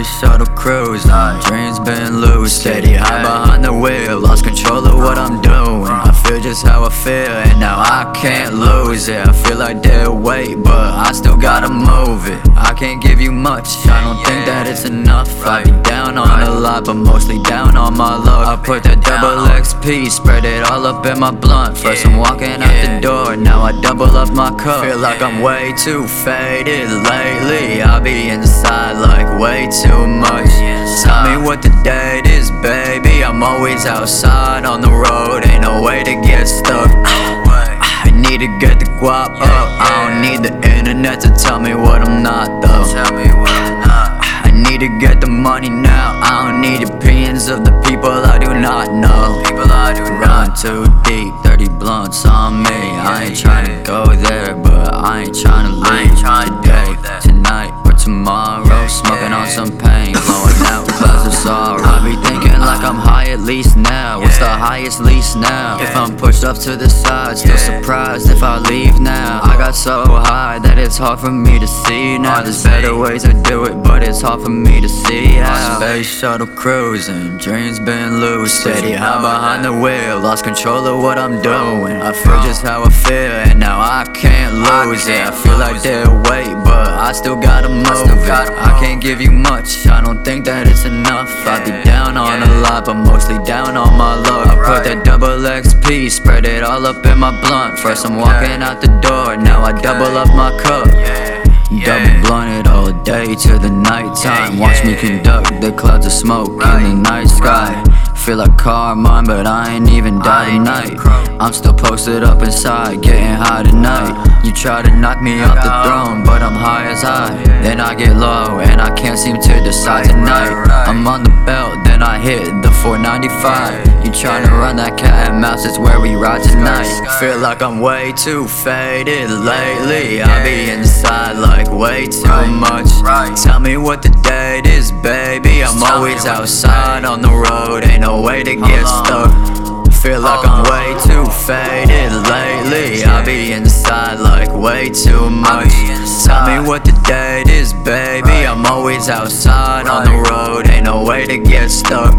Space shuttle cruising, dreams been loose. Steady high behind the wheel, lost control of what I'm doing. I feel just how I feel, and now I can't lose it. I feel like dead weight, but I still gotta move it. I can't give you much, I don't think that it's enough. I be down on a lot, but mostly down on my luck. I put that double XP, spread it all up in my blunt. First I'm walking out the door, now I double up my cup. Feel like I'm way too faded lately. I be inside like way too much. Tell me what the date is, baby. I'm always outside on the road, ain't no way to get stuck. I need to get the guap up. I don't need the internet to tell me what I'm not, though. Tell me what I'm not. I need to get the money now. I don't need opinions of the people I do not know. People I do Run too deep, 30 blunts on me. I at least now. What's the highest least now? If I'm pushed up to the side, still surprised if I leave now. I got so high that it's hard for me to see now. There's better ways to do it, but it's hard for me to see how. Space shuttle cruising, dreams been loose. Steady high behind the wheel, lost control of what I'm doing. I feel just how I feel, and now I can't lose it. I feel like dead weight, but I still gotta move it. I can't give you much, I don't think that it's enough. I be down on a lot, but mostly down on my luck. I put that double XP, spread it all up in my blunt. First I'm walking out the door, now I double up my cup. Double blunted all day to the nighttime. Watch me conduct the clouds of smoke in the night sky. Feel like Carmine, but I ain't even died tonight. I'm still posted up inside, getting high tonight. You try to knock me off the throne, but I'm high as high. Then I get low, and I can't seem to decide tonight. I'm on the belt, then I hit the 495. You tryna run that cat and mouse, it's where we ride tonight. Feel like I'm way too faded lately. I be inside like way too much. Tell me what the date is, baby. I'm always outside on the road, ain't no way to get stuck. Feel like I'm way too faded lately. I be inside like way too much. Tell me what the date is, baby. I'm always outside on the road, ain't no way to get stuck.